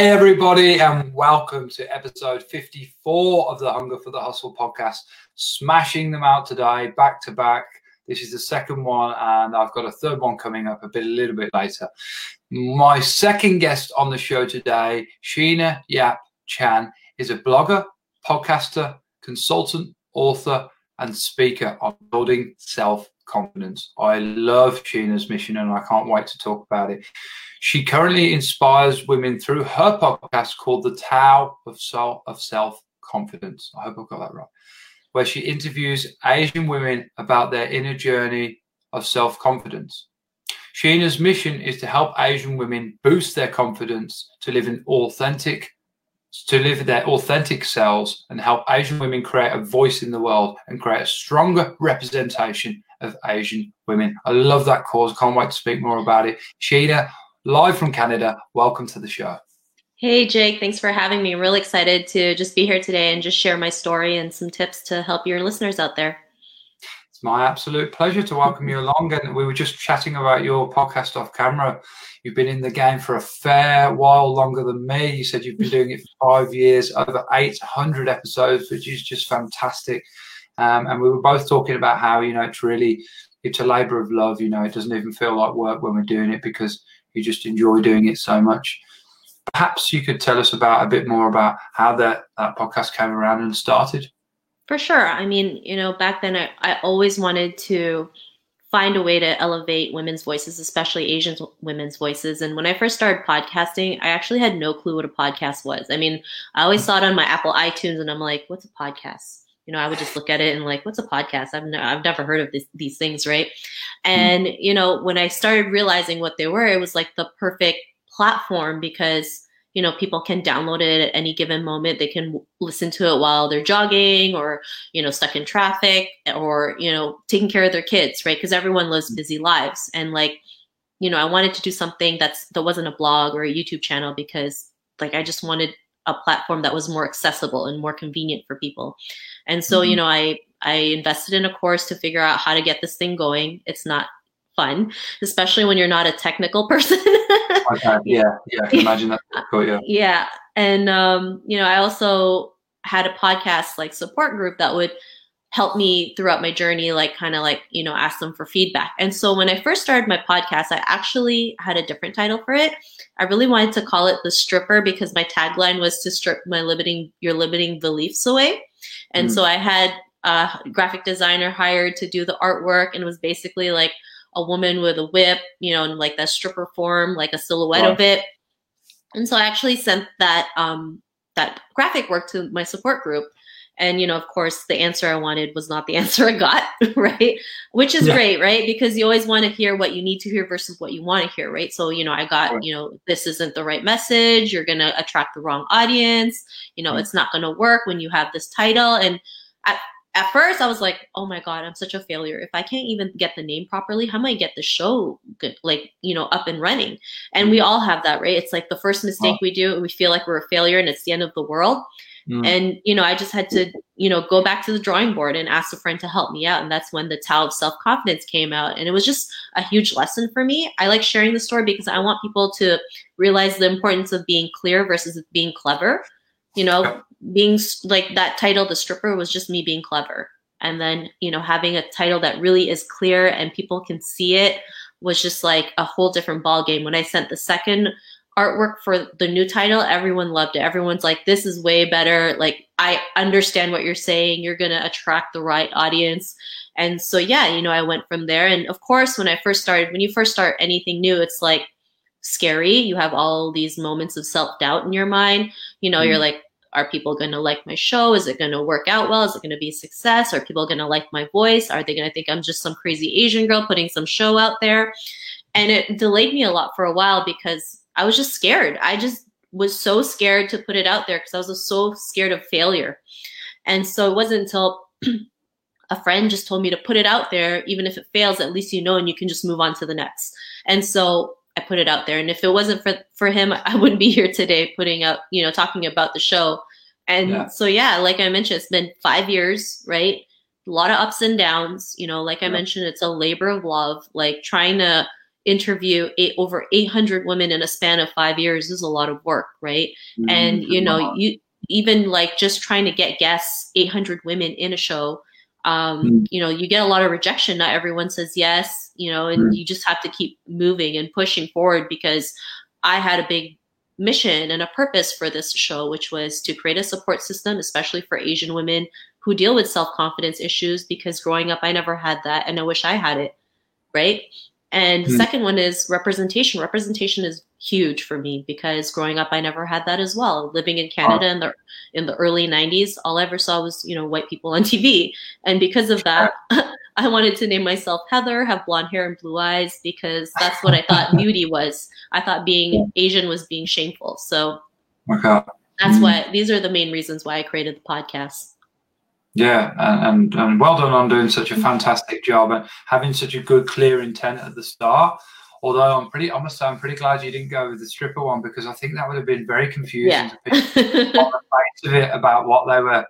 Hey, everybody, and welcome to episode 54 of the Hunger for the Hustle podcast. Smashing them out today, back to back. This is the second one, and I've got a third one coming up a bit, a little bit later. My second guest on the show today, Sheena Yap Chan, is a blogger, podcaster, consultant, author, and speaker on building self confidence. I love Sheena's mission, and I can't wait to talk about it. She currently inspires women through her podcast called The Tao of Self of Self Confidence. I hope I got that right. Where she interviews Asian women about their inner journey of self confidence. Sheena's mission is to help Asian women boost their confidence to live in authentic, to live their authentic selves and help Asian women create a voice in the world and create a stronger representation of Asian women. I love that cause. Can't wait to speak more about it. Sheena, live from Canada. Welcome to the show. Hey, Jake. Thanks for having me. Really excited to just be here today and just share my story and some tips to help your listeners out there. It's my absolute pleasure to welcome you along. And we were just chatting about your podcast off camera. You've been in the game for a fair while longer than me. You said you've been doing it for five years, over 800 episodes, which is just fantastic. Um, and we were both talking about how, you know, it's really, it's a labor of love. You know, it doesn't even feel like work when we're doing it because you just enjoy doing it so much. Perhaps you could tell us about a bit more about how that, that podcast came around and started. For sure. I mean, you know, back then I, I always wanted to find a way to elevate women's voices, especially Asian women's voices. And when I first started podcasting, I actually had no clue what a podcast was. I mean, I always saw it on my Apple iTunes and I'm like, what's a podcast? You know, I would just look at it and like, what's a podcast? I've, no, I've never heard of this, these things, right? And, mm-hmm. you know, when I started realizing what they were, it was like the perfect platform because you know people can download it at any given moment they can listen to it while they're jogging or you know stuck in traffic or you know taking care of their kids right because everyone lives busy lives and like you know i wanted to do something that's that wasn't a blog or a youtube channel because like i just wanted a platform that was more accessible and more convenient for people and so mm-hmm. you know i i invested in a course to figure out how to get this thing going it's not fun, especially when you're not a technical person. okay. Yeah, yeah, I can imagine that. Cool, yeah. Yeah, and um, you know, I also had a podcast like support group that would help me throughout my journey, like kind of like you know ask them for feedback. And so when I first started my podcast, I actually had a different title for it. I really wanted to call it the stripper because my tagline was to strip my limiting your limiting beliefs away. And mm. so I had a graphic designer hired to do the artwork and it was basically like a woman with a whip, you know, in like that stripper form, like a silhouette of it. And so I actually sent that um, that graphic work to my support group. And you know, of course, the answer I wanted was not the answer I got, right? Which is yeah. great, right? Because you always want to hear what you need to hear versus what you want to hear, right? So, you know, I got, you know, this isn't the right message. You're gonna attract the wrong audience. You know, mm-hmm. it's not gonna work when you have this title. And at at first I was like, oh my God, I'm such a failure. If I can't even get the name properly, how am I get the show good, like, you know, up and running? And we mm. all have that, right? It's like the first mistake we do, we feel like we're a failure and it's the end of the world. Mm. And, you know, I just had to, you know, go back to the drawing board and ask a friend to help me out. And that's when the Tao of Self Confidence came out. And it was just a huge lesson for me. I like sharing the story because I want people to realize the importance of being clear versus being clever. You know, being like that title, the stripper, was just me being clever. And then, you know, having a title that really is clear and people can see it was just like a whole different ball game. When I sent the second artwork for the new title, everyone loved it. Everyone's like, this is way better. Like, I understand what you're saying. You're going to attract the right audience. And so, yeah, you know, I went from there. And of course, when I first started, when you first start anything new, it's like scary. You have all these moments of self doubt in your mind. You know, mm-hmm. you're like, are people going to like my show? Is it going to work out well? Is it going to be a success? Are people going to like my voice? Are they going to think I'm just some crazy Asian girl putting some show out there? And it delayed me a lot for a while because I was just scared. I just was so scared to put it out there because I was so scared of failure. And so it wasn't until a friend just told me to put it out there, even if it fails, at least you know, and you can just move on to the next. And so I put it out there. And if it wasn't for for him, I wouldn't be here today putting up, you know, talking about the show. And yeah. so yeah, like I mentioned, it's been five years, right? A lot of ups and downs. You know, like I mentioned, it's a labor of love. Like trying to, interview eight, over 800 women in a span of five years is a lot of work, right? Mm-hmm. And you know, you even like just trying to get guests, 800 women in a show. Um, mm-hmm. You know, you get a lot of rejection. Not everyone says yes. You know, and mm-hmm. you just have to keep moving and pushing forward because I had a big mission and a purpose for this show, which was to create a support system, especially for Asian women who deal with self confidence issues. Because growing up, I never had that, and I wish I had it. Right. And the mm. second one is representation. Representation is huge for me because growing up, I never had that as well. Living in Canada in the in the early '90s, all I ever saw was you know white people on TV, and because of that, I wanted to name myself Heather, have blonde hair and blue eyes because that's what I thought beauty was. I thought being Asian was being shameful. So okay. that's mm. why these are the main reasons why I created the podcast. Yeah, and, and, and well done on doing such a fantastic job and having such a good, clear intent at the start. Although I'm pretty, I must say, I'm pretty glad you didn't go with the stripper one because I think that would have been very confusing yeah. to people on the face of it about what they were,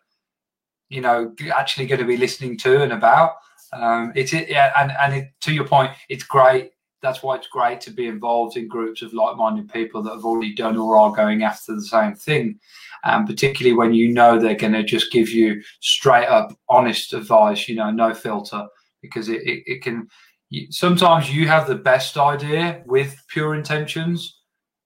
you know, actually going to be listening to and about. Um, it's it, yeah, and and it, to your point, it's great. That's why it's great to be involved in groups of like-minded people that have already done or are going after the same thing. And particularly when you know they're going to just give you straight up honest advice you know no filter because it, it, it can sometimes you have the best idea with pure intentions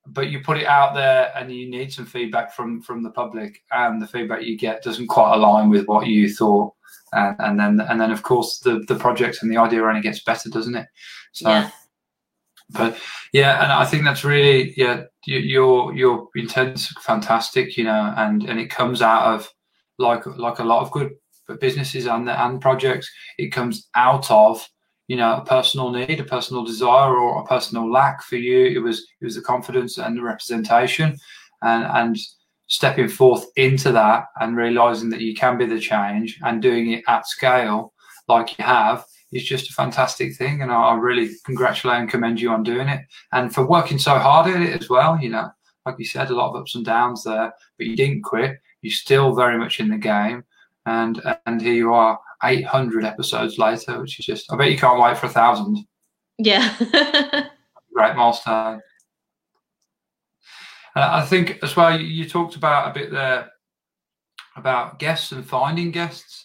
but you put it out there and you need some feedback from from the public and the feedback you get doesn't quite align with what you thought. And, and then and then of course the the project and the idea only gets better doesn't it? So yeah. But yeah and i think that's really yeah your your intent's fantastic, you know, and and it comes out of like like a lot of good businesses and and projects. It comes out of you know a personal need, a personal desire, or a personal lack for you. It was it was the confidence and the representation, and and stepping forth into that and realizing that you can be the change and doing it at scale like you have is just a fantastic thing. And I, I really congratulate and commend you on doing it and for working so hard at it as well. You know, like you said, a lot of ups and downs there, but you didn't quit. You're still very much in the game. And and here you are, 800 episodes later, which is just, I bet you can't wait for a thousand. Yeah. Great milestone. Uh, I think as well, you, you talked about a bit there about guests and finding guests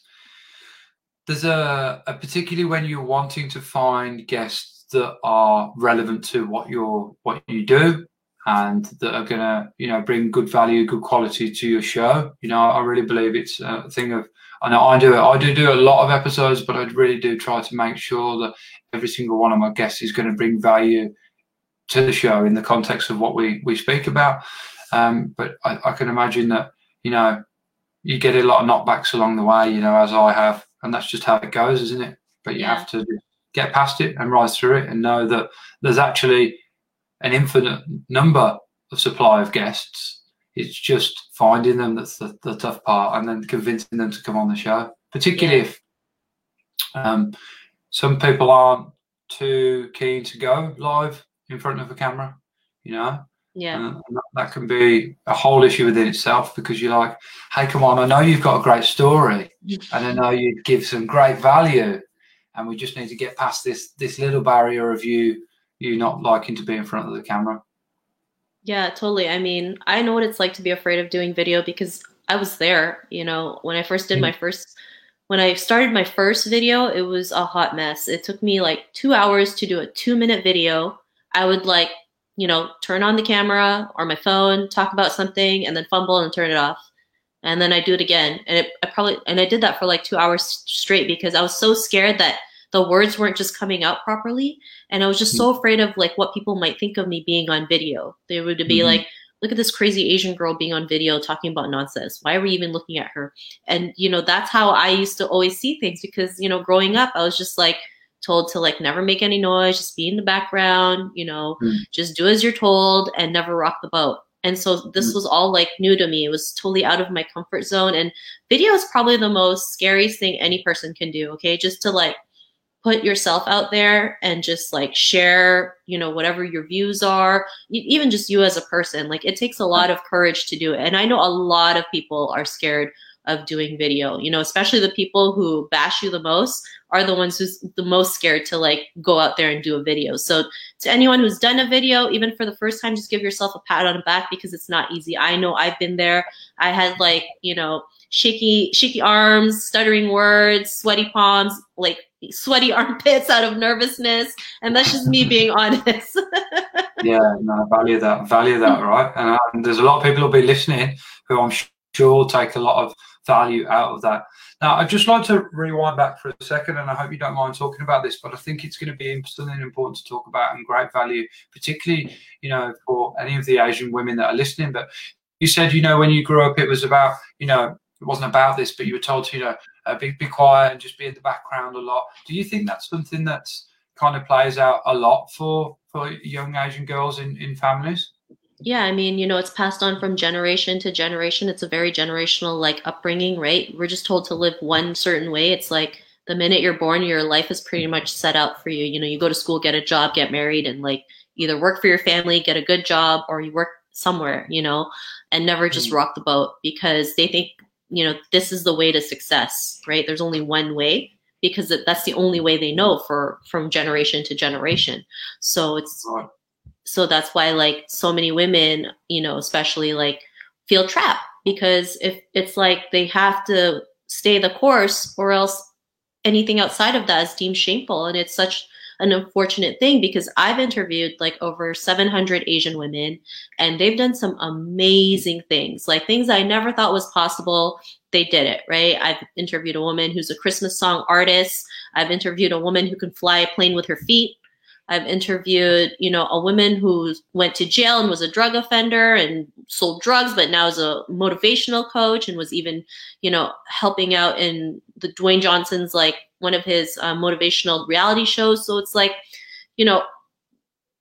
there's a, a particularly when you're wanting to find guests that are relevant to what you're what you do and that are gonna you know bring good value good quality to your show. You know i really believe it's a thing of i know i do i do do a lot of episodes but i really do try to make sure that every single one of my guests is going to bring value to the show in the context of what we we speak about. Um, but I, I can imagine that you know you get a lot of knockbacks along the way you know as i have and that's just how it goes, isn't it? But you yeah. have to get past it and rise through it, and know that there's actually an infinite number of supply of guests. It's just finding them that's the, the tough part, and then convincing them to come on the show. Particularly yeah. if um, some people aren't too keen to go live in front of a camera, you know. Yeah. that, that can be a whole issue within itself because you're like, hey, come on, I know you've got a great story and I know you give some great value. And we just need to get past this this little barrier of you you not liking to be in front of the camera. Yeah, totally. I mean, I know what it's like to be afraid of doing video because I was there, you know, when I first did mm-hmm. my first when I started my first video, it was a hot mess. It took me like 2 hours to do a 2-minute video. I would like you know, turn on the camera or my phone, talk about something, and then fumble and turn it off. And then I do it again. And it, I probably, and I did that for like two hours straight because I was so scared that the words weren't just coming out properly. And I was just so mm-hmm. afraid of like what people might think of me being on video. They would be mm-hmm. like, look at this crazy Asian girl being on video talking about nonsense. Why are we even looking at her? And, you know, that's how I used to always see things because, you know, growing up, I was just like, told to like never make any noise, just be in the background, you know, mm. just do as you're told and never rock the boat. And so this mm. was all like new to me. It was totally out of my comfort zone. And video is probably the most scariest thing any person can do. Okay. Just to like put yourself out there and just like share, you know, whatever your views are, even just you as a person. Like it takes a lot of courage to do it. And I know a lot of people are scared of doing video. You know, especially the people who bash you the most are the ones who's the most scared to like go out there and do a video. So to anyone who's done a video, even for the first time, just give yourself a pat on the back because it's not easy. I know I've been there. I had like, you know, shaky, shaky arms, stuttering words, sweaty palms, like sweaty armpits out of nervousness. And that's just me being honest. yeah, no, value that, value that, right? And, and there's a lot of people who'll be listening who I'm sure take a lot of value out of that. Now, I'd just like to rewind back for a second, and I hope you don't mind talking about this, but I think it's going to be something important to talk about and great value, particularly, you know, for any of the Asian women that are listening. But you said, you know, when you grew up, it was about, you know, it wasn't about this, but you were told to, you know, uh, be, be quiet and just be in the background a lot. Do you think that's something that's kind of plays out a lot for for young Asian girls in, in families? Yeah i mean you know it's passed on from generation to generation. It's a very generational like upbringing right? We're just told to live one certain way. It's like the minute you're born your life is pretty much set out for you. You know you go to school get a job get married and like either work for your family get a good job or you work somewhere you know and never just mm-hmm. rock the boat because they think you know this is the way to success right? There's only one way because that's the only way they know for from generation to generation. So it's so that's why like so many women you know especially like feel trapped because if it's like they have to stay the course or else anything outside of that is deemed shameful and it's such an unfortunate thing because I've interviewed like over 700 Asian women and they've done some amazing things, like things I never thought was possible. They did it, right? I've interviewed a woman who's a Christmas song artist. I've interviewed a woman who can fly a plane with her feet. I've interviewed, you know, a woman who went to jail and was a drug offender and sold drugs, but now is a motivational coach and was even, you know, helping out in the Dwayne Johnson's like one of his uh, motivational reality shows. So it's like, you know,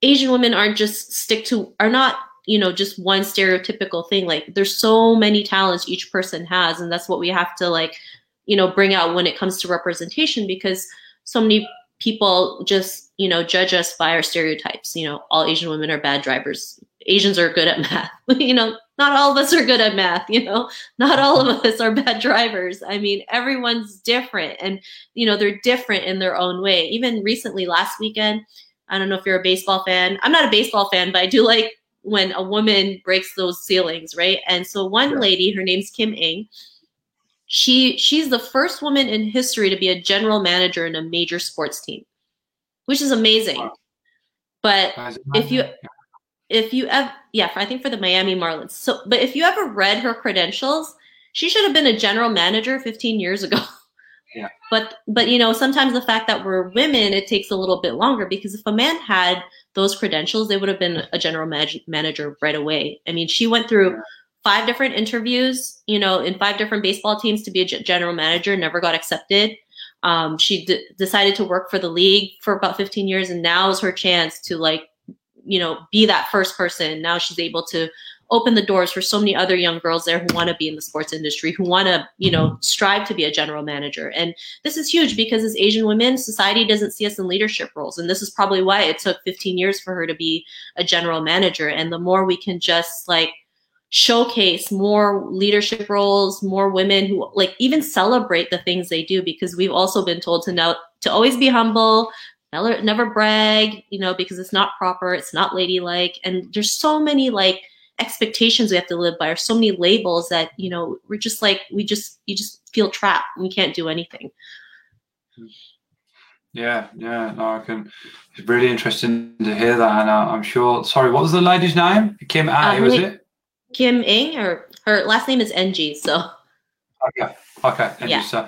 Asian women aren't just stick to are not you know just one stereotypical thing like there's so many talents each person has and that's what we have to like you know bring out when it comes to representation because so many people just you know judge us by our stereotypes. You know all asian women are bad drivers. Asians are good at math. You know not all of us are good at math you know. Not all of us are bad drivers. I mean everyone's different and you know they're different in their own way. Even recently last weekend i don't know if you're a baseball fan. I'm not a baseball fan but i do like when a woman breaks those ceilings right? And so one lady her name's Kim Ng she she's the first woman in history to be a general manager in a major sports team, which is amazing. Wow. But if you if you ever yeah, I think for the Miami Marlins. So but if you ever read her credentials, she should have been a general manager 15 years ago. Yeah. But but you know, sometimes the fact that we're women, it takes a little bit longer because if a man had those credentials, they would have been a general manage- manager right away. I mean, she went through yeah five different interviews, you know, in five different baseball teams to be a general manager, never got accepted. Um, she d- decided to work for the league for about 15 years, and now is her chance to like, you know, be that first person. Now she's able to open the doors for so many other young girls there who want to be in the sports industry, who want to, you know, strive to be a general manager. And this is huge because as Asian women, society doesn't see us in leadership roles. And this is probably why it took 15 years for her to be a general manager. And the more we can just like showcase more leadership roles, more women who like even celebrate the things they do because we've also been told to know to always be humble, never never brag, you know, because it's not proper, it's not ladylike, and there's so many like expectations we have to live by, or so many labels that you know we're just like we just you just feel trapped. We can't do anything. Yeah, yeah, no, I can. It's really interesting to hear that, and uh, I'm sure. Sorry, what was the lady's name? Kim A, um, was it? Kim Ing, or her last name is NG. So. Okay. Okay. And yeah. So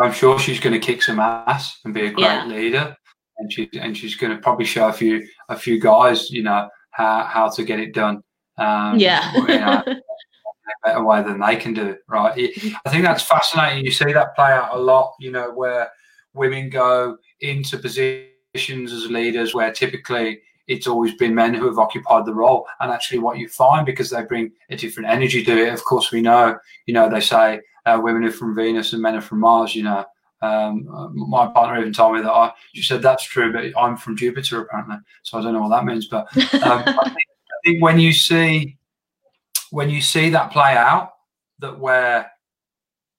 I'm sure she's going to kick some ass and be a great yeah. leader, and she and she's going to probably show a few a few guys, you know, how how to get it done. Um, yeah. you know, better way than they can do right? I think that's fascinating. You see that play out a lot, you know, where women go into positions as leaders where typically it's always been men who have occupied the role. And actually, what you find because they bring a different energy to it. Of course, we know, you know, they say uh, women are from Venus and men are from Mars. You know, um, my partner even told me that I. She said that's true, but I'm from Jupiter apparently. So I don't know what that means. But um, I, think, I think when you see when you see that play out, that where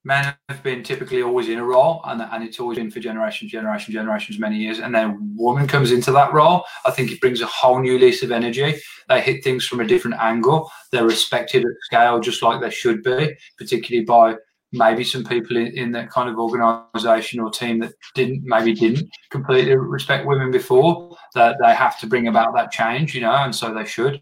men have been typically always in a role and, and it's always been for generations generations generations many years. And then a woman comes into that role. I think it brings a whole new lease of energy. They hit things from a different angle. They're respected at scale just like they should be particularly by maybe some people in, in that kind of organization or team that didn't maybe didn't completely respect women before that they have to bring about that change you know and so they should.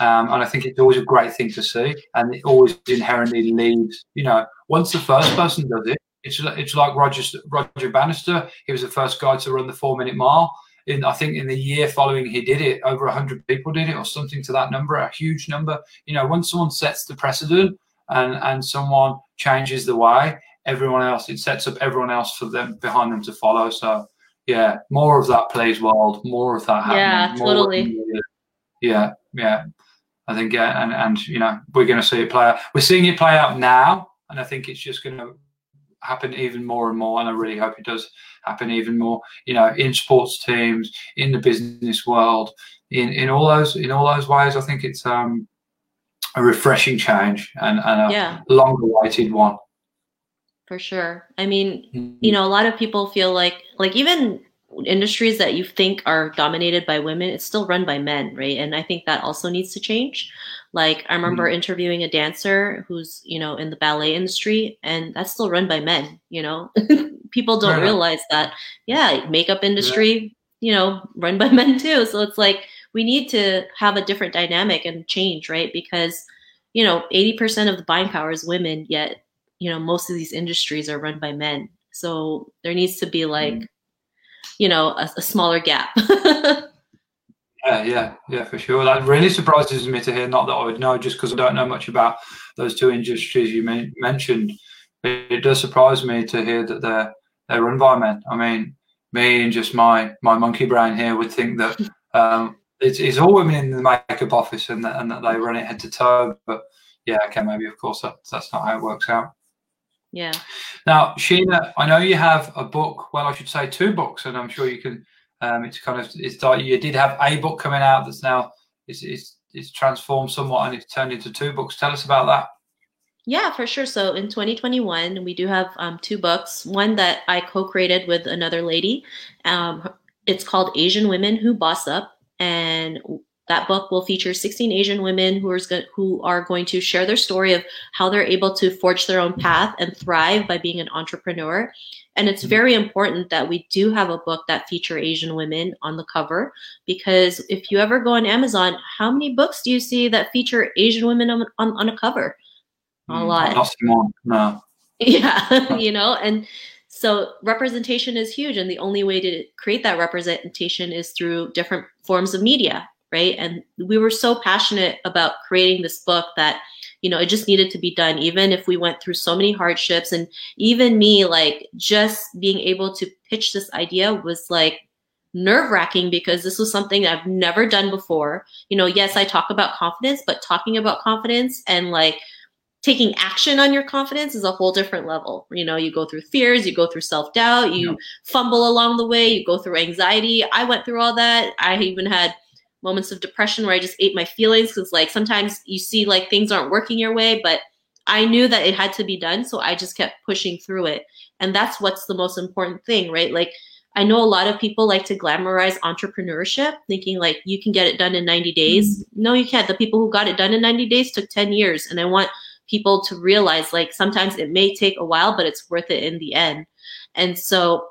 Um, and i think it's always a great thing to see and it always inherently leads you know once the first person does it it's, it's like roger roger bannister. He was the first guy to run the four minute mile. In I think in the year following he did it, over hundred people did it or something to that number, a huge number. You know, once someone sets the precedent, and and someone changes the way, everyone else it sets up everyone else for them behind them to follow. So yeah, more of that, plays world. More of that. happening, Yeah, totally. Yeah, yeah. I think yeah, and and you know we're going to see it play out. We're seeing it play out now, and I think it's just going to happen even more and more. And I really hope it does happen even more. You know, in sports teams, in the business world, in in all those in all those ways. I think it's um a refreshing change and, and a yeah. long awaited one. For sure. I mean, mm-hmm. you know, a lot of people feel like like even industries that you think are dominated by women, it's still run by men, right? And I think that also needs to change. Like I remember mm-hmm. interviewing a dancer who's, you know, in the ballet industry and that's still run by men, you know. people don't yeah. realize that. Yeah, makeup industry, yeah. you know, run by men too. So it's like we need to have a different dynamic and change, right? Because, you know, 80% of the buying power is women, yet, you know, most of these industries are run by men. So there needs to be like, mm. you know, a, a smaller gap. yeah, yeah, yeah, for sure. That really surprises me to hear. Not that I would know, just because I don't know much about those two industries you mentioned. But it does surprise me to hear that they're they're run by men. I mean, me and just my my monkey brain here would think that um, it's, it's all women in the makeup office and and that they run it head to toe. But yeah, okay, maybe of course that, that's not how it works out. Yeah. Now, Sheena, I know you have a book. Well, I should say two books, and I'm sure you can. Um, it's kind of it's you did have a book coming out that's now it's, it's it's transformed somewhat and it's turned into two books. Tell us about that. Yeah, for sure. So in 2021, we do have um, two books. One that I co-created with another lady. Um, it's called Asian Women Who Boss Up, and that book will feature 16 Asian women who are, who are going to share their story of how they're able to forge their own path and thrive by being an entrepreneur. And it's mm-hmm. very important that we do have a book that feature Asian women on the cover because if you ever go on Amazon, how many books do you see that feature Asian women on, on, on a cover? A mm, lot. Not no. Yeah, you know, and so representation is huge. And the only way to create that representation is through different forms of media, right? And we were so passionate about creating this book that, you know, it just needed to be done, even if we went through so many hardships. And even me, like, just being able to pitch this idea was like, nerve wracking because this was something I've never done before. You know, yes, I talk about confidence, but talking about confidence and like taking action on your confidence is a whole different level. You know, you go through fears, you go through self doubt, you yeah. fumble along the way, you go through anxiety. I went through all that. I even had moments of depression where I just ate my feelings because, like, sometimes you see like things aren't working your way, but I knew that it had to be done. So I just kept pushing through it. And that's what's the most important thing, right? Like, I know a lot of people like to glamorize entrepreneurship, thinking like you can get it done in 90 days. Mm-hmm. No, you can't. The people who got it done in 90 days took 10 years. And I want people to realize like sometimes it may take a while, but it's worth it in the end. And so,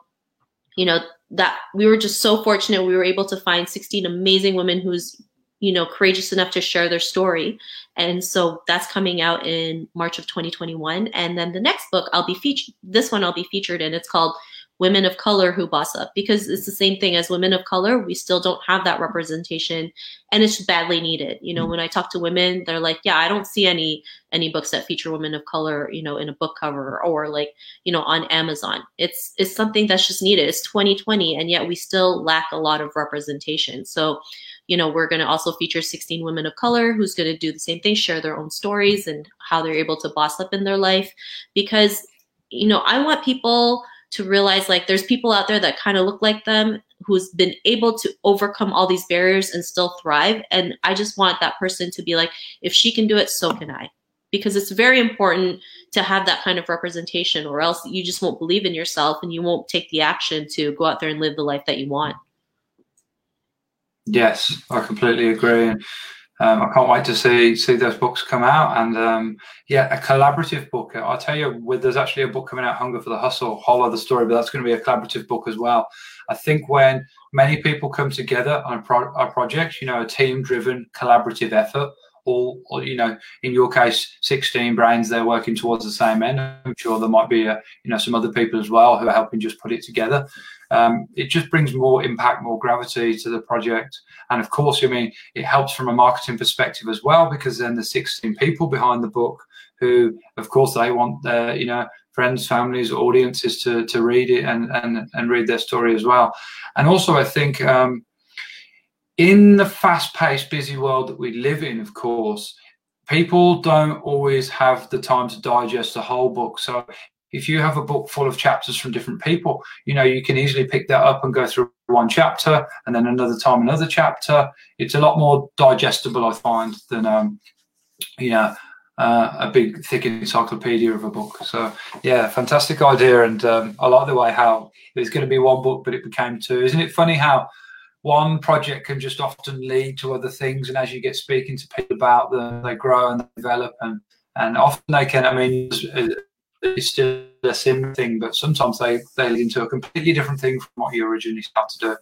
you know, that we were just so fortunate we were able to find 16 amazing women who's you know courageous enough to share their story and so that's coming out in march of 2021 and then the next book i'll be featured this one i'll be featured in it's called women of color who boss up because it's the same thing as women of color. We still don't have that representation and it's badly needed. You know, mm-hmm. when I talk to women, they're like, yeah, I don't see any, any books that feature women of color, you know, in a book cover or like, you know, on Amazon. It's, it's something that's just needed. It's 2020 and yet we still lack a lot of representation. So, you know, we're going to also feature 16 women of color who's going to do the same thing, share their own stories and how they're able to boss up in their life because, you know, I want people to realize like there's people out there that kind of look like them who's been able to overcome all these barriers and still thrive. And i just want that person to be like if she can do it so can i. Because it's very important to have that kind of representation or else you just won't believe in yourself and you won't take the action to go out there and live the life that you want. Yes i completely agree um, I can't wait to see see those books come out. And um, yeah, a collaborative book. I'll tell you, with, there's actually a book coming out, Hunger for the Hustle, whole other story, but that's going to be a collaborative book as well. I think when many people come together on a, pro- a project, you know, a team driven collaborative effort, all, you know, in your case, 16 brains, they're working towards the same end. I'm sure there might be, a, you know, some other people as well who are helping just put it together. Um, it just brings more impact, more gravity to the project. And of course, I mean, it helps from a marketing perspective as well, because then the 16 people behind the book who, of course, they want their, you know, friends, families, audiences to, to read it and, and, and read their story as well. And also, I think, um, in the fast paced, busy world that we live in, of course, people don't always have the time to digest the whole book. So if you have a book full of chapters from different people, you know, you can easily pick that up and go through one chapter and then another time another chapter. It's a lot more digestible, I find, than, um, you know, uh, a big, thick encyclopedia of a book. So, yeah, fantastic idea. And um, I like the way how there's going to be one book, but it became two. Isn't it funny how one project can just often lead to other things. And as you get speaking to people about them, they grow and develop. And, and often they can, I mean, it's, it's still a sim thing, but sometimes they, they lead into a completely different thing from what you originally started to do.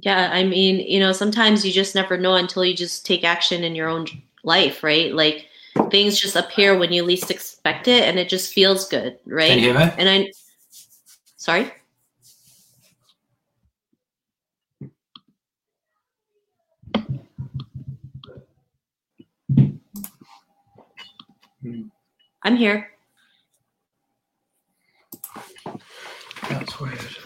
Yeah, I mean, you know, sometimes you just never know until you just take action in your own life, right? Like things just appear when you least expect it and it just feels good, right? Can you hear me? And I, sorry? Hmm. I'm here. That's weird.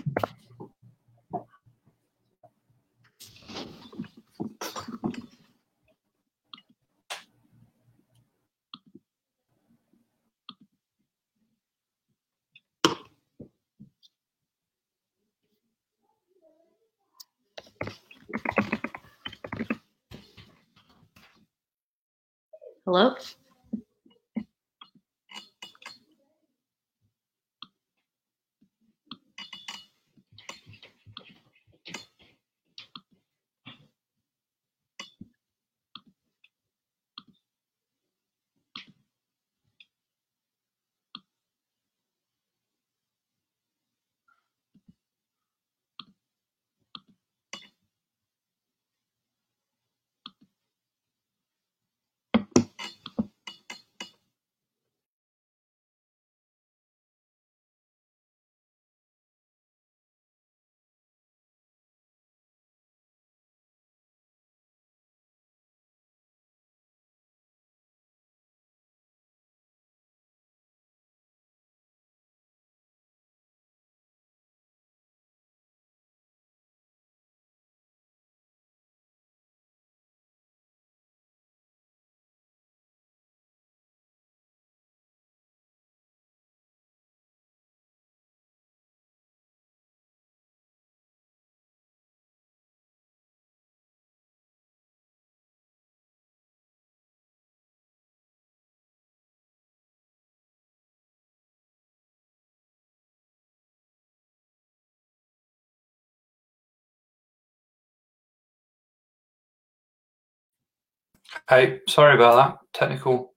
Hey, sorry about that. Technical.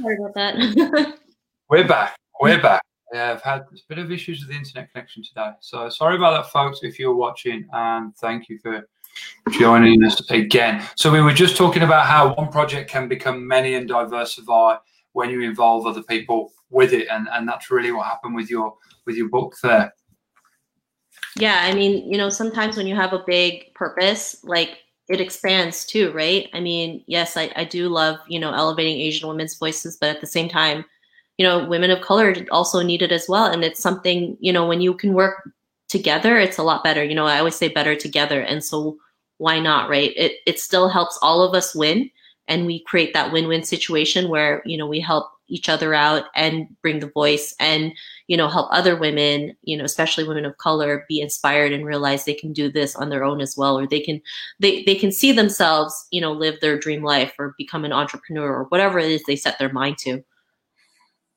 Sorry about that. We're back. We're back. Yeah, I've had a bit of issues with the internet connection today. So sorry about that, folks, if you're watching, and thank you for joining us again. So we were just talking about how one project can become many and diversify when you involve other people with it, and, and that's really what happened with your with your book there. Yeah, I mean, you know, sometimes when you have a big purpose, like it expands too, right? I mean, yes, I, I do love, you know, elevating Asian women's voices, but at the same time, you know, women of color also need it as well. And it's something, you know, when you can work together, it's a lot better. You know, I always say better together. And so why not, right? It it still helps all of us win and we create that win-win situation where, you know, we help each other out and bring the voice and you know help other women you know especially women of color be inspired and realize they can do this on their own as well or they can they, they can see themselves you know live their dream life or become an entrepreneur or whatever it is they set their mind to.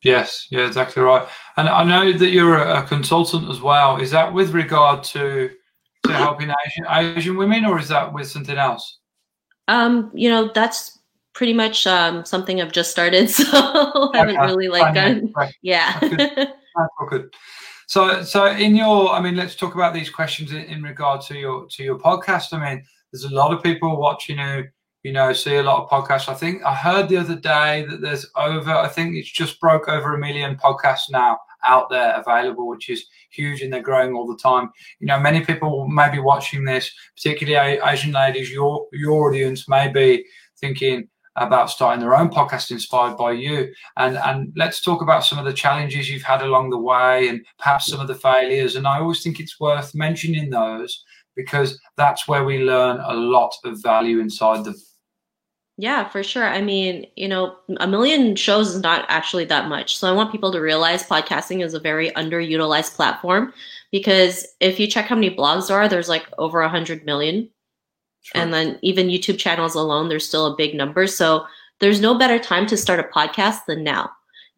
Yes. Yeah exactly right. And i know that you're a, consultant as well. Is that with regard to to helping asian asian women or is that with something else? Um you know that's pretty much um, something I've just started, so I haven't really like done. Yeah. good. So, so in your, I mean, let's talk about these questions in, in regard to your to your podcast. I mean, there's a lot of people watching who, you know, see a lot of podcasts. I think I heard the other day that there's over, I think it's just broke over a million podcasts now out there available, which is huge, and they're growing all the time. You know, many people may be watching this, particularly Asian ladies. Your your audience may be thinking, about starting their own podcast inspired by you. And and let's talk about some of the challenges you've had along the way and perhaps some of the failures. And I always think it's worth mentioning those because that's where we learn a lot of value inside them. Yeah, for sure. I mean, you know, a million shows is not actually that much. So I want people to realize podcasting is a very underutilized platform because if you check how many blogs there are, there's like over a hundred million Sure. And then even YouTube channels alone, there's still a big number. So there's no better time to start a podcast than now.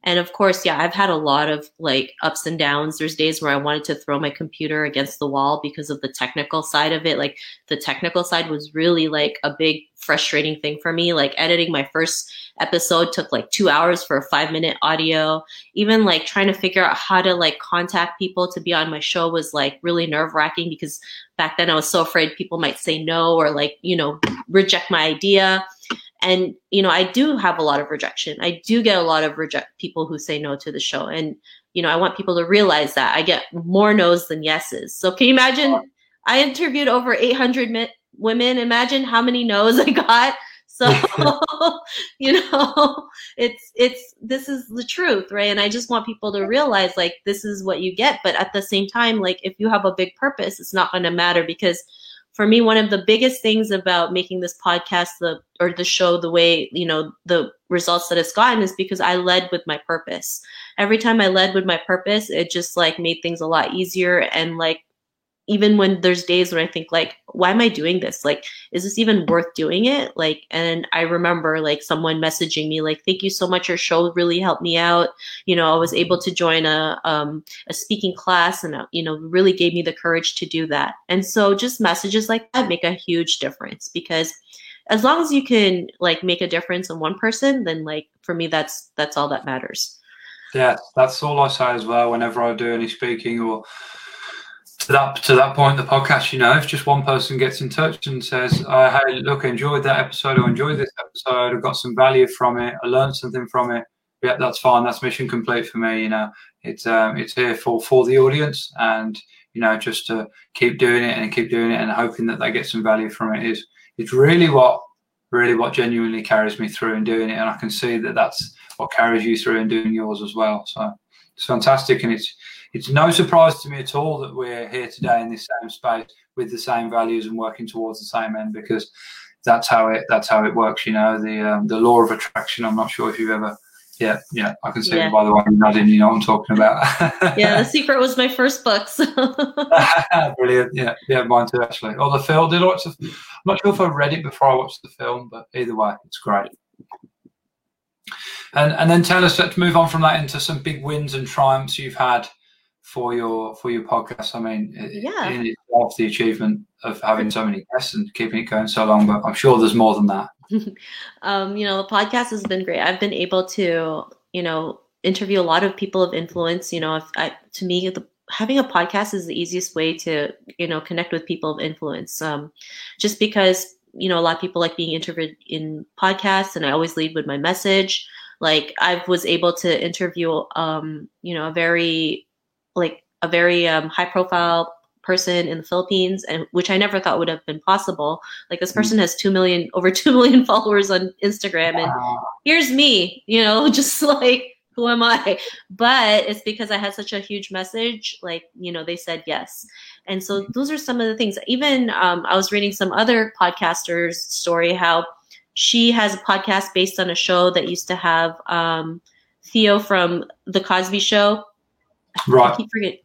And of course, yeah, I've had a lot of like ups and downs. There's days where I wanted to throw my computer against the wall because of the technical side of it. Like the technical side was really like a big frustrating thing for me. Like editing my first episode took like two hours for a five minute audio. Even like trying to figure out how to like contact people to be on my show was like really nerve wracking because back then I was so afraid people might say no or like, you know, reject my idea and you know i do have a lot of rejection. I do get a lot of reject people who say no to the show. And you know i want people to realize that i get more no's than yeses. So can you imagine i interviewed over 800 mi- women. Imagine how many no's i got. So you know it's it's this is the truth right? And i just want people to realize like this is what you get. But at the same time like if you have a big purpose it's not going to matter because for me one of the biggest things about making this podcast the or the show the way you know the results that it's gotten is because i led with my purpose. Every time i led with my purpose it just like made things a lot easier and like even when there's days when I think like, why am I doing this? Like, is this even worth doing it? Like, and I remember like someone messaging me like, thank you so much. Your show really helped me out. You know, I was able to join a um, a speaking class, and uh, you know, really gave me the courage to do that. And so, just messages like that make a huge difference because as long as you can like make a difference in one person, then like for me, that's that's all that matters. Yeah, that's all I say as well. Whenever I do any speaking or to that to that point, the podcast, you know, if just one person gets in touch and says, uh, "Hey, look, I enjoyed that episode. I enjoyed this episode. I got some value from it. I learned something from it." Yeah, that's fine. That's mission complete for me. You know, it's um, it's here for for the audience, and you know, just to keep doing it and keep doing it and hoping that they get some value from it is is really what really what genuinely carries me through and doing it. And I can see that that's what carries you through and doing yours as well. So it's fantastic, and it's it's no surprise to me at all that we're here today in this same space with the same values and working towards the same end because that's how it that's how it works. You know, the um, the law of attraction. I'm not sure if you've ever. Yeah, yeah, I can see yeah. by the way you're nodding. You know what I'm talking about. yeah, The Secret was my first book. So. Brilliant. Yeah, yeah, mine too actually. Or the film. Did I watch the, I'm not sure if I read it before I watched the film, but either way, it's great. And and then tell us. Let's move on from that into some big wins and triumphs you've had for your for your podcast. I mean, yeah, in itself, the achievement of having so many guests and keeping it going so long, but I'm sure there's more than that. um, you know, the podcast has been great. I've been able to, you know, interview a lot of people of influence. You know, if I, to me, the, having a podcast is the easiest way to, you know, connect with people of influence. Um, just because you know a lot of people like being interviewed in podcasts, and I always lead with my message. Like I was able to interview, um, you know, a very like a very um, high profile person in the Philippines, and which I never thought would have been possible. Like this person mm. has two million, over two million followers on Instagram, and here's me, you know, just like who am I? But it's because I had such a huge message. Like you know, they said yes, and so mm. those are some of the things. Even um, I was reading some other podcasters' story how she has a podcast based on a show that used to have. Um, Theo from the Cosby Show. Right. I keep forgetting.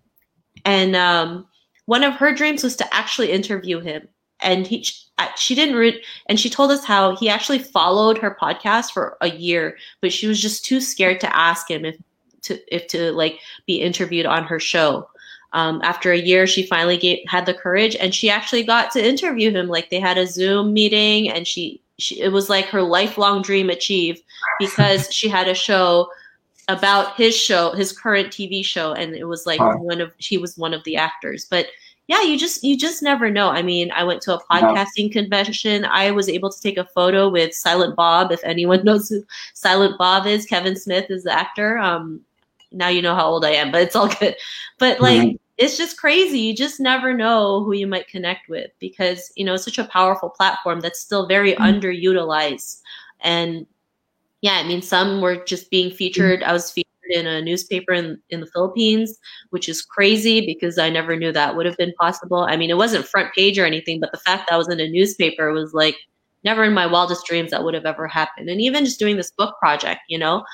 And um, one of her dreams was to actually interview him. And he, she didn't, re- and she told us how he actually followed her podcast for a year, but she was just too scared to ask him if to if to like be interviewed on her show. Um, after a year, she finally gave, had the courage, and she actually got to interview him. Like they had a Zoom meeting, and she, she it was like her lifelong dream achieved because she had a show about his show, his current TV show, and it was like Wow. one of he was one of the actors. But yeah, you just you just never know. I mean, I went to a podcasting convention. I was able to take a photo with Silent Bob. If anyone knows who Silent Bob is, Kevin Smith is the actor. Um, now you know how old I am, but it's all good. But like, Mhm. it's just crazy. You just never know who you might connect with because you know it's such a powerful platform that's still very Mhm. underutilized. And yeah, I mean, some were just being featured. I was featured in a newspaper in, in the Philippines, which is crazy because I never knew that would have been possible. I mean, it wasn't front page or anything, but the fact that I was in a newspaper was like never in my wildest dreams that would have ever happened. And even just doing this book project, you know,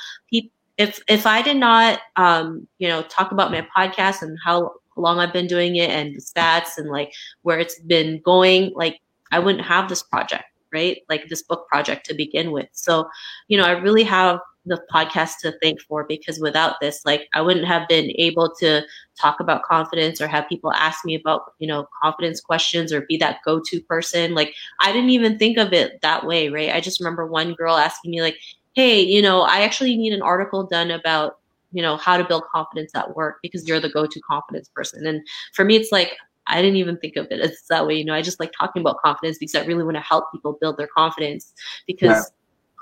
if if I did not, um, you know, talk about my podcast and how long I've been doing it and the stats and like where it's been going, like I wouldn't have this project, right? Like this book project to begin with. So, you know, I really have the podcast to thank for because without this, like I wouldn't have been able to talk about confidence or have people ask me about, you know, confidence questions or be that go-to person. Like I didn't even think of it that way, right? I just remember one girl asking me like, "Hey, you know, I actually need an article done about, you know, how to build confidence at work because you're the go-to confidence person." And for me it's like I didn't even think of it as that way. You know, I just like talking about confidence because I really want to help people build their confidence because Yeah.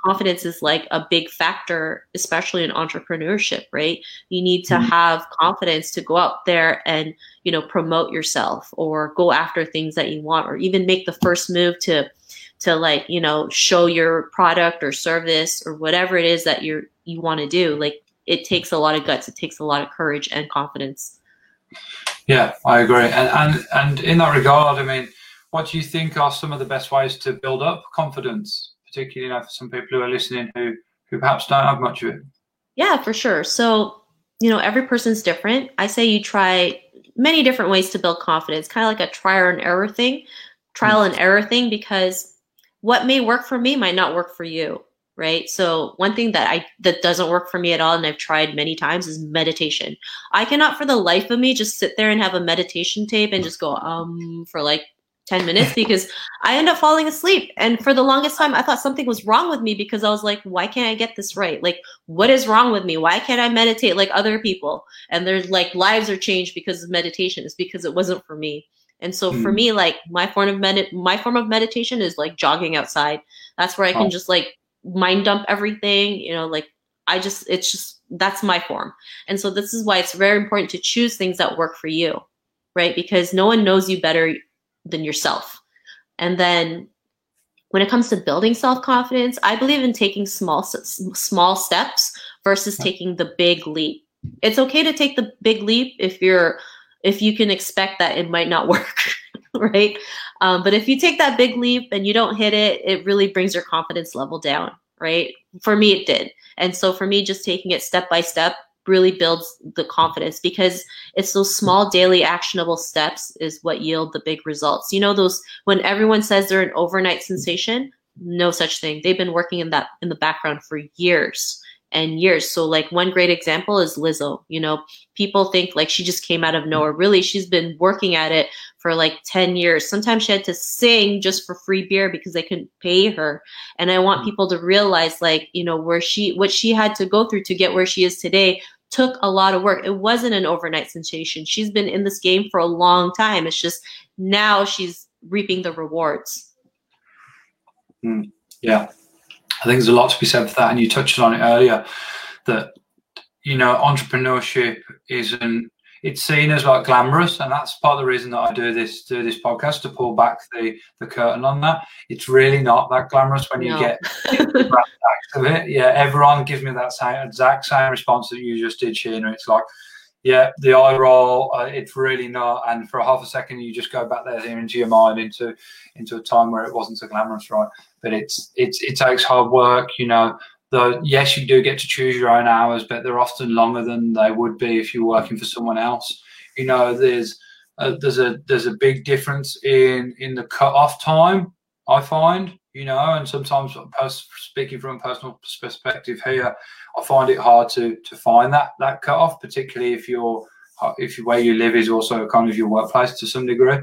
confidence is like a big factor, especially in entrepreneurship, right? You need to Mhm. have confidence to go out there and, you know, promote yourself or go after things that you want or even make the first move to to like, you know, show your product or service or whatever it is that you're you want to do. Like it takes a lot of guts, it takes a lot of courage and confidence. Yeah, I agree. And, and and in that regard, I mean, what do you think are some of the best ways to build up confidence, particularly you know, for some people who are listening who who perhaps don't have much of it? Yeah, for sure. So, you know, every person's different. I say you try many different ways to build confidence, kind of like a trial and error thing, trial hmm. and error thing, because what may work for me might not work for you, right? So, one thing that I that doesn't work for me at all, and I've tried many times, is meditation. I cannot, for the life of me, just sit there and have a meditation tape and just go um for like 10 minutes because I end up falling asleep. And for the longest time, I thought something was wrong with me because I was like, why can't I get this right? Like, what is wrong with me? Why can't I meditate like other people? And there's like lives are changed because of meditation. It's because it wasn't for me. And so for Hmm. me, like my form of med- my form of meditation is like jogging outside. That's where I can Oh. just like mind dump everything, you know, like I just it's just that's my form. And so this is why it's very important to choose things that work for you, right? Because no one knows you better than yourself. And then when it comes to building self-confidence, I believe in taking small small steps versus taking the big leap. It's okay to take the big leap if you're if you can expect that it might not work, right? Um, but if you take that big leap and you don't hit it, it really brings your confidence level down, right? For me, it did. And so for me, just taking it step by step really builds the confidence because it's those small daily actionable steps is what yield the big results. You know, those when everyone says they're an overnight sensation, no such thing. They've been working in that in the background for years and years. So like one great example is Lizzo. You know, people think like she just came out of nowhere. Really, she's been working at it for like 10 years. Sometimes she had to sing just for free beer because they couldn't pay her. And I want mm. people to realize like, you know, where she what she had to go through to get where she is today took a lot of work. It wasn't an overnight sensation. She's been in this game for a long time. It's just now she's reaping the rewards. Mm. Yeah, I think there's a lot to be said for that, and you touched on it earlier that you know entrepreneurship isn't it's seen as like glamorous, and that's part of the reason that I do this do this podcast to pull back the the curtain on that. It's really not that glamorous when you No. get of it. Yeah, everyone gives me that same exact same response that you just did, Sheena. It's like, yeah, the eye roll. Uh, it's really not. And for a half a second, you just go back there into your mind into into a time where it wasn't so glamorous, right? But it's it's it takes hard work. You know, though yes you do get to choose your own hours but they're often longer than they would be if you're working for someone else you know there's there's a there's a big difference in in the cut off time i find you know and sometimes speaking from a personal perspective here i find it hard to to find that that cut off particularly if you're if where you live is also kind of your workplace to some degree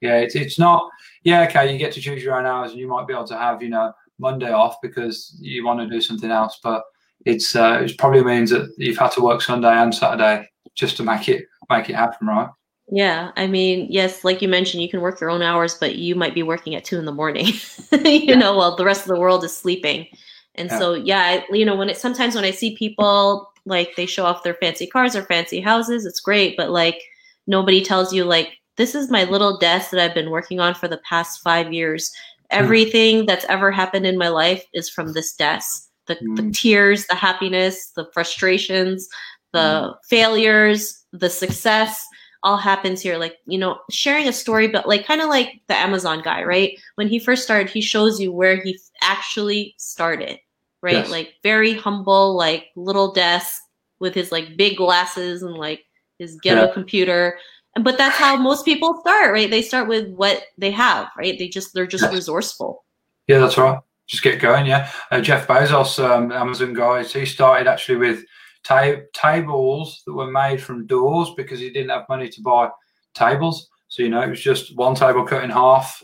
yeah it's, it's not yeah okay you get to choose your own hours and you might be able to have you know Monday off because you want to do something else. But it's uh, it probably means that you've had to work Sunday and Saturday just to make it make it happen, right? Yeah, I mean, yes, like you mentioned, you can work your own hours, but you might be working at two in the morning. you yeah. know, while the rest of the world is sleeping. And yeah. so, yeah, you know, when it sometimes when I see people like they show off their fancy cars or fancy houses, it's great, but like nobody tells you like this is my little desk that I've been working on for the past five years Hmm. Everything that's ever happened in my life is from this desk. The, mm. the hmm. tears, the happiness, the frustrations, the mm. failures, the success all happens here. Like, you know, sharing a story, but like kind of like the Amazon guy, right? When he first started, he shows you where he actually started, right? Yes. Like very humble, like little desk with his like big glasses and like his ghetto yeah. computer but that's how most people start, right? They start with what they have, right? They just they're just yes. resourceful. Yeah, that's right. Just get going. Yeah, uh, Jeff Bezos, um, Amazon guys, he started actually with ta- tables that were made from doors because he didn't have money to buy tables. So you know, it was just one table cut in half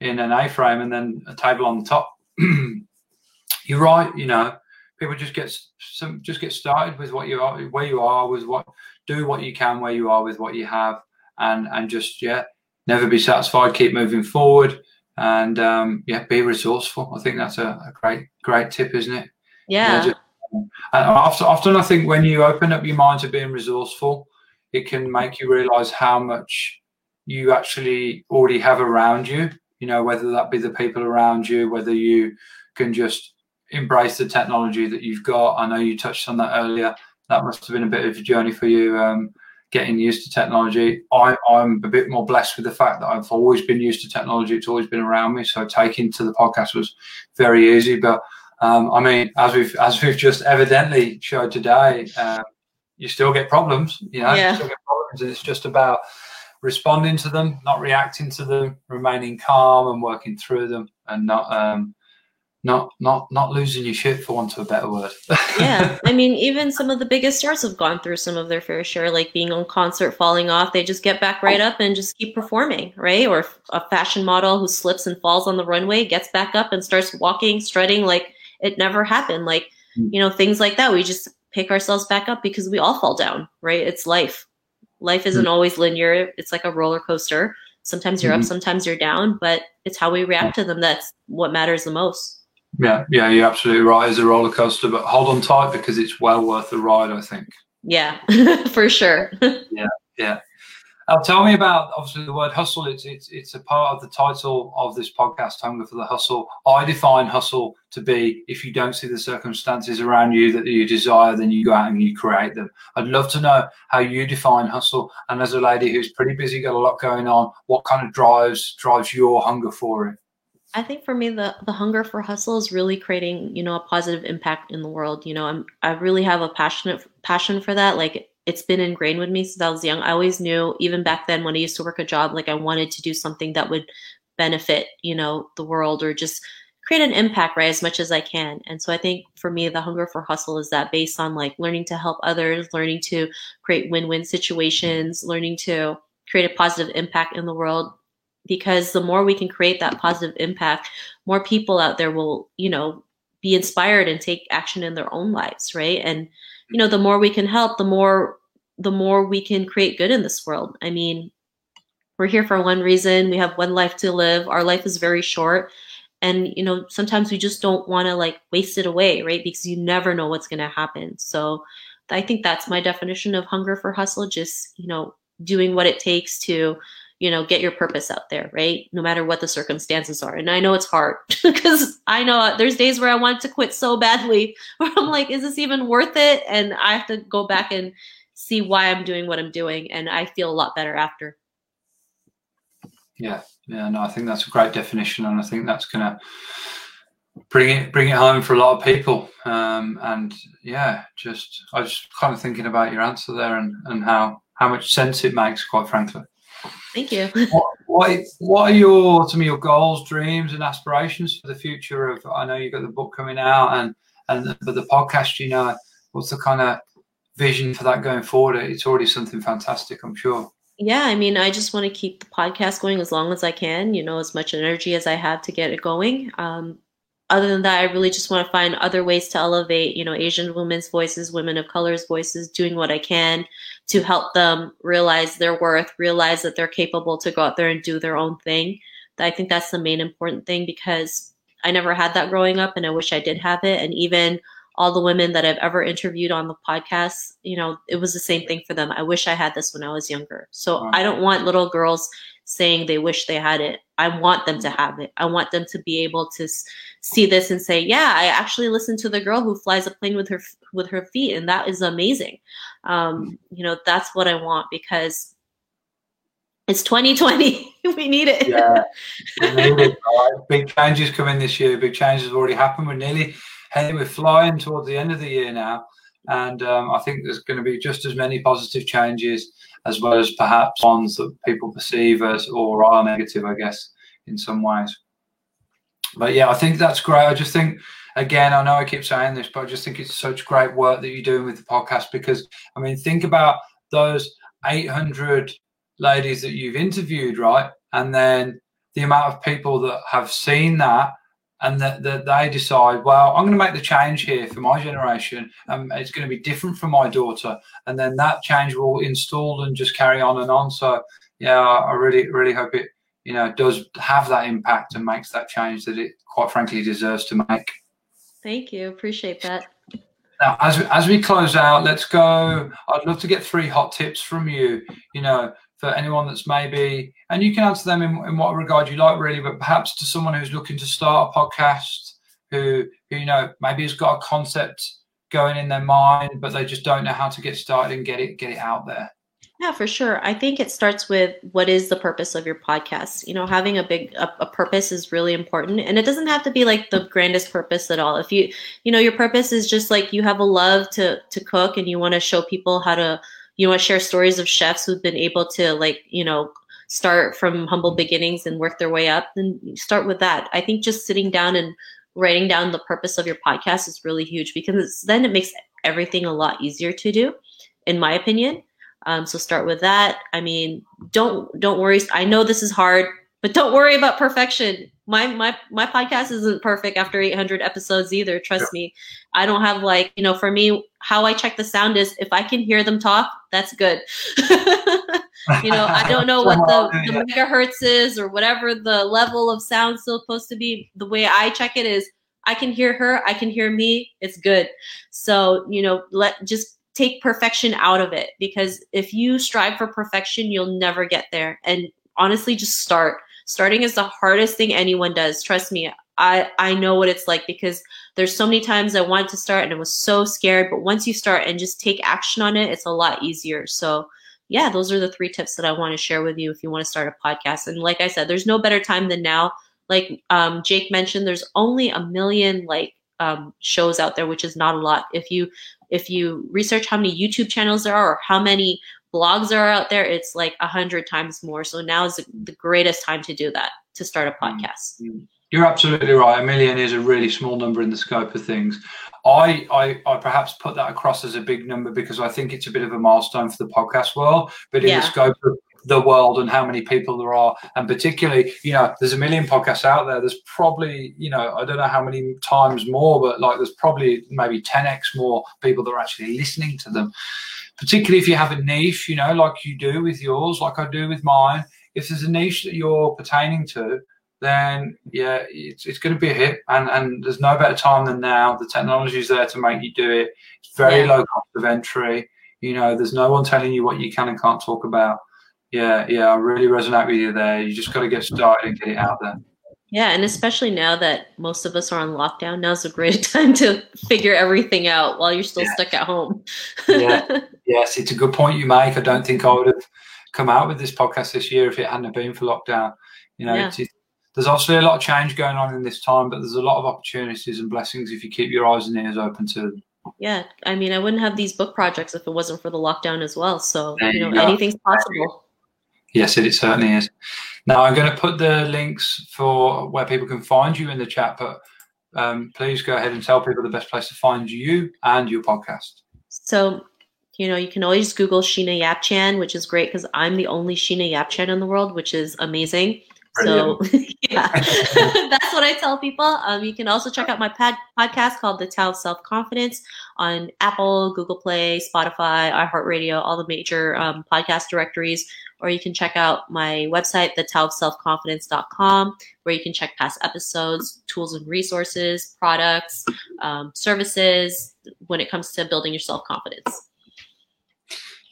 in an A-frame and then a table on the top. You're right. You know, people just get some just get started with what you are, where you are, with what do what you can where you are with what you have and and just yeah, never be satisfied. Keep moving forward, and um, yeah, be resourceful. I think that's a, a great great tip, isn't it? Yeah. and often, often I think when you open up your mind to being resourceful, it can make you realize how much you actually already have around you. You know, whether that be the people around you, whether you can just embrace the technology that you've got. I know you touched on that earlier. That must have been a bit of a journey for you. Um, getting used to technology. I, I'm a bit more blessed with the fact that I've always been used to technology. It's always been around me. So taking to the podcast was very easy. But um, I mean, as we've as we've just evidently showed today, uh, you still get problems. You know, yeah. you still get problems, and it's just about responding to them, not reacting to them, remaining calm and working through them, and not um, not not not losing your shit for want of a better word. yeah, I mean, even some of the biggest stars have gone through some of their fair share, like being on concert, falling off. They just get back right up and just keep performing, right? Or a fashion model who slips and falls on the runway gets back up and starts walking, strutting like it never happened. Like hmm. you know, things like that. We just pick ourselves back up because we all fall down, right? It's life. Life isn't mm-hmm. always linear. It's like a roller coaster. Sometimes you're mm-hmm. up, sometimes you're down, but it's how we react to them that's what matters the most. Yeah, yeah, you're absolutely right. It's a roller coaster, but hold on tight because it's well worth the ride. I think. Yeah, for sure. yeah, yeah. Uh, tell me about obviously the word hustle. It's it's it's a part of the title of this podcast, Hunger for the Hustle. I define hustle to be if you don't see the circumstances around you that you desire, then you go out and you create them. I'd love to know how you define hustle. And as a lady who's pretty busy, got a lot going on, what kind of drives drives your hunger for it? I think for me, the the hunger for hustle is really creating, you know, a positive impact in the world. You know, I'm I really have a passionate passion for that. Like it's been ingrained with me since I was young. I always knew, even back then when I used to work a job, like I wanted to do something that would benefit, you know, the world or just create an impact, right, as much as I can. And so I think for me, the hunger for hustle is that based on like learning to help others, learning to create win-win situations, learning to create a positive impact in the world because the more we can create that positive impact, more people out there will, you know, be inspired and take action in their own lives, right? And you know, the more we can help, the more the more we can create good in this world. I mean, we're here for one reason. We have one life to live. Our life is very short. And you know, sometimes we just don't want to like waste it away, right? Because you never know what's going to happen. So, I think that's my definition of hunger for hustle, just, you know, doing what it takes to you know get your purpose out there right no matter what the circumstances are and i know it's hard because i know there's days where i want to quit so badly where i'm like is this even worth it and i have to go back and see why i'm doing what i'm doing and i feel a lot better after yeah yeah no i think that's a great definition and i think that's gonna bring it bring it home for a lot of people. Um, and yeah, just I was kind of thinking about your answer there and, and how how much sense it makes, quite frankly. Thank you. what, what what are your some of your goals, dreams, and aspirations for the future of? I know you've got the book coming out and and for the podcast. You know, what's the kind of vision for that going forward? It's already something fantastic, I'm sure. Yeah, I mean, I just want to keep the podcast going as long as I can. You know, as much energy as I have to get it going. Um, other than that, I really just want to find other ways to elevate, you know, Asian women's voices, women of color's voices, doing what I can to help them realize their worth, realize that they're capable to go out there and do their own thing. I think that's the main important thing because I never had that growing up and I wish I did have it. And even all the women that I've ever interviewed on the podcast, you know, it was the same thing for them. I wish I had this when I was younger. So I don't want little girls saying they wish they had it. I want them to have it. I want them to be able to see this and say, "Yeah, I actually listened to the girl who flies a plane with her with her feet, and that is amazing." Um, you know, that's what I want because it's 2020. we need it. Yeah, need it. Big changes coming this year. Big changes have already happened. We're nearly heading. We're flying towards the end of the year now, and um, I think there's going to be just as many positive changes as well as perhaps ones that people perceive as or are negative, I guess, in some ways. But yeah, I think that's great. I just think, again, I know I keep saying this, but I just think it's such great work that you're doing with the podcast because, I mean, think about those 800 ladies that you've interviewed, right? And then the amount of people that have seen that and that, that they decide, well, I'm going to make the change here for my generation. Um, it's going to be different for my daughter, and then that change will install and just carry on and on. So, yeah, I really, really hope it, you know, does have that impact and makes that change that it, quite frankly, deserves to make. Thank you, appreciate that. Now, as we, as we close out, let's go. I'd love to get three hot tips from you. You know, for anyone that's maybe, and you can answer them in, in what regard you like, really, but perhaps to someone who's looking to start a podcast, who, who you know maybe has got a concept going in their mind, but they just don't know how to get started and get it get it out there. Yeah, for sure. I think it starts with what is the purpose of your podcast. You know, having a big a, a, purpose is really important, and it doesn't have to be like the grandest purpose at all. If you, you know, your purpose is just like you have a love to to cook and you want to show people how to you want to share stories of chefs who've been able to like you know start from humble beginnings and work their way up then start with that. I think just sitting down and writing down the purpose of your podcast is really huge because then it makes everything a lot easier to do in my opinion. Um, so start with that. I mean don't don't worry. I know this is hard but don't worry about perfection my my my podcast isn't perfect after 800 episodes either trust yeah. me. I don't have like you know for me how i check the sound is if i can hear them talk that's good. You know i don't know what the, the megahertz is or whatever the level of sound supposed to be. The way i check it is i can hear her i can hear me it's good. So you know let just take perfection out of it because if you strive for perfection you'll never get there. And honestly just start starting is the hardest thing anyone does. Trust me. I, I know what it's like because there's so many times I wanted to start and I was so scared. But once you start and just take action on it, it's a lot easier. So yeah, those are the three tips that I want to share with you if you want to start a podcast. And like I said, there's no better time than now. Like um, Jake mentioned, there's only a million like um, shows out there, which is not a lot. If you if you research how many YouTube channels there are or how many blogs are out there, it's like a hundred times more. So now is the greatest time to do that, to start a mm-hmm. podcast. You're absolutely right. A million is a really small number in the scope of things. I, I, I perhaps put that across as a big number because I think it's a bit of a milestone for the podcast world, but in yeah. the scope of the world and how many people there are and particularly you know there's a million podcasts out there there's probably you know i don't know how many times more but like there's probably maybe 10x more people that are actually listening to them particularly if you have a niche, you know, like you do with yours, like I do with mine. If there's a niche that you're pertaining to, then yeah, it's, it's going to be a hit. And, and there's no better time than now. The technology is there to make you do it. It's very yeah. low cost of entry. You know, there's no one telling you what you can and can't talk about. Yeah, yeah, I really resonate with you there. You just got to get started and get it out there. Yeah, and especially now that most of us are on lockdown, now's a great time to figure everything out while you're still yeah. stuck at home. yeah, yes, it's a good point you make. I don't think I would have come out with this podcast this year if it hadn't been for lockdown. You know, yeah. it's, there's obviously a lot of change going on in this time, but there's a lot of opportunities and blessings if you keep your eyes and ears open to them. Yeah, I mean, I wouldn't have these book projects if it wasn't for the lockdown as well. So There you know, you anything's possible. Yes, it, it certainly is. Now I'm going to put the links for where people can find you in the chat, but um, please go ahead and tell people the best place to find you and your podcast. So, you know, you can always Google Sheena Yap Chan, which is great because I'm the only Sheena Yap Chan in the world, which is amazing. So, yeah, that's what I tell people. Um, you can also check out my pad- podcast called The Tao of Self Confidence on Apple, Google Play, Spotify, iHeartRadio, all the major um, podcast directories. Or you can check out my website, thetaoofselfconfidence.com, where you can check past episodes, tools and resources, products, um, services when it comes to building your self confidence.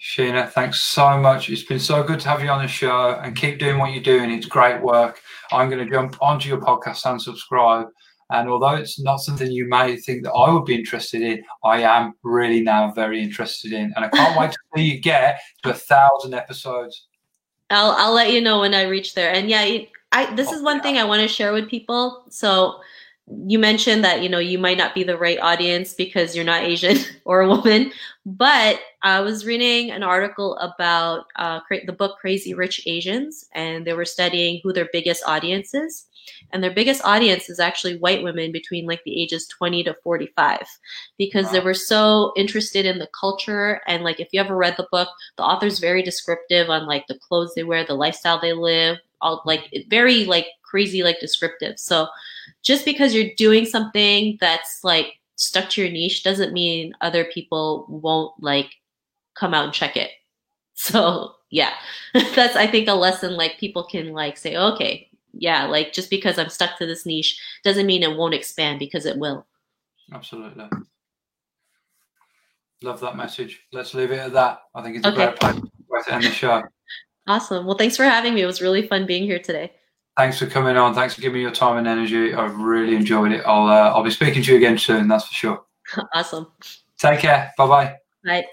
Sheena, thanks so much. It's been so good to have you on the show and keep doing what you're doing. It's great work. I'm going to jump onto your podcast and subscribe. And although it's not something you may think that I would be interested in, I am really now very interested in. And I can't wait to see you get to a thousand episodes. I'll I'll let you know when I reach there. And yeah, I this oh, is one thing I want to share with people. So you mentioned that you know you might not be the right audience because you're not Asian or a woman, but I was reading an article about uh, the book Crazy Rich Asians, and they were studying who their biggest audience is, and their biggest audience is actually white women between like the ages 20 to 45 because they were so interested in the culture and like if you ever read the book the author's very descriptive on like the clothes they wear the lifestyle they live all like very like crazy like descriptive so just because you're doing something that's like stuck to your niche doesn't mean other people won't like come out and check it so yeah that's i think a lesson like people can like say okay yeah like just because i'm stuck to this niche doesn't mean it won't expand because it will Absolutely. Love that message. Let's leave it at that. I think it's a Okay. great way to end the show. awesome well thanks for having me it was really fun being here today Thanks for coming on. Thanks for giving me your time and energy. I've really enjoyed it. I'll uh, I'll be speaking to you again soon. That's for sure. awesome Take care. Bye bye. bye